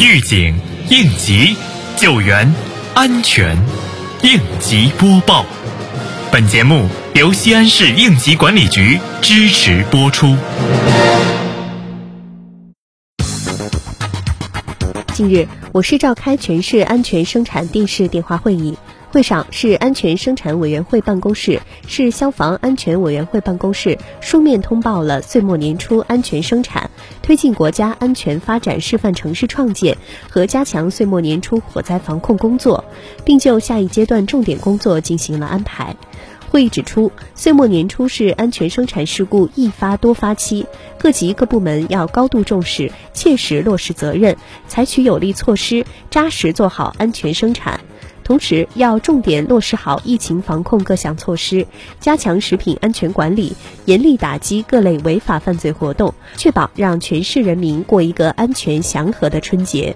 预警、应急、救援、安全，应急播报。本节目由西安市应急管理局支持播出。近日，我市召开全市安全生产电视电话会议。会上，市安全生产委员会办公室、市消防安全委员会办公室书面通报了岁末年初安全生产、推进国家安全发展示范城市创建和加强岁末年初火灾防控工作，并就下一阶段重点工作进行了安排。会议指出，岁末年初是安全生产事故易发多发期，各级各部门要高度重视，切实落实责任，采取有力措施，扎实做好安全生产。同时，要重点落实好疫情防控各项措施，加强食品安全管理，严厉打击各类违法犯罪活动，确保让全市人民过一个安全祥和的春节。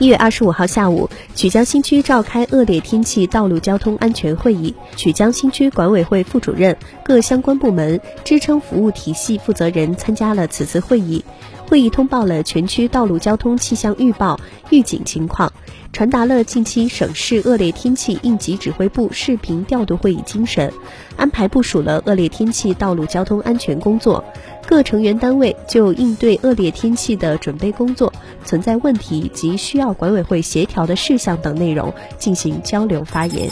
一月二十五号下午，曲江新区召开恶劣天气道路交通安全会议，曲江新区管委会副主任、各相关部门、支撑服务体系负责人参加了此次会议。会议通报了全区道路交通气象预报、预警情况，传达了近期省市恶劣天气应急指挥部视频调度会议精神，安排部署了恶劣天气道路交通安全工作。各成员单位就应对恶劣天气的准备工作、存在问题及需要管委会协调的事项等内容进行交流发言。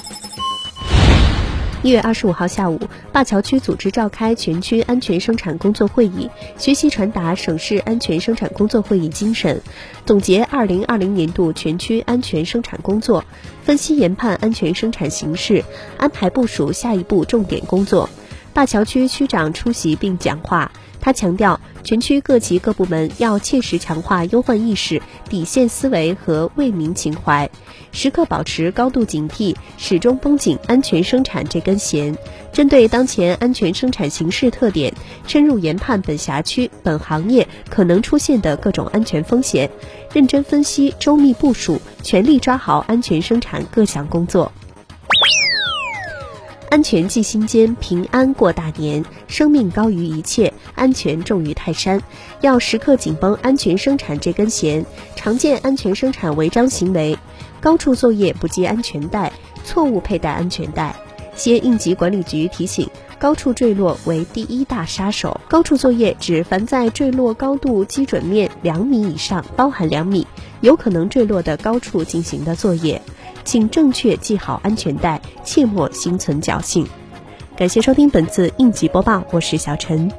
一月二十五号下午，灞桥区组织召开全区安全生产工作会议，学习传达省市安全生产工作会议精神，总结二零二零年度全区安全生产工作，分析研判安全生产形势，安排部署下一步重点工作。灞桥区区长出席并讲话。他强调，全区各级各部门要切实强化忧患意识、底线思维和为民情怀，时刻保持高度警惕，始终绷紧安全生产这根弦。针对当前安全生产形势特点，深入研判本辖区、本行业可能出现的各种安全风险，认真分析、周密部署，全力抓好安全生产各项工作。安全记心间，平安过大年。生命高于一切，安全重于泰山。要时刻紧绷安全生产这根弦。常见安全生产违章行为：高处作业不系安全带，错误佩戴安全带。西安应急管理局提醒：高处坠落为第一大杀手。高处作业指凡在坠落高度基准面两米以上（包含两米）有可能坠落的高处进行的作业。请正确系好安全带，切莫心存侥幸。感谢收听本次应急播报，我是小陈。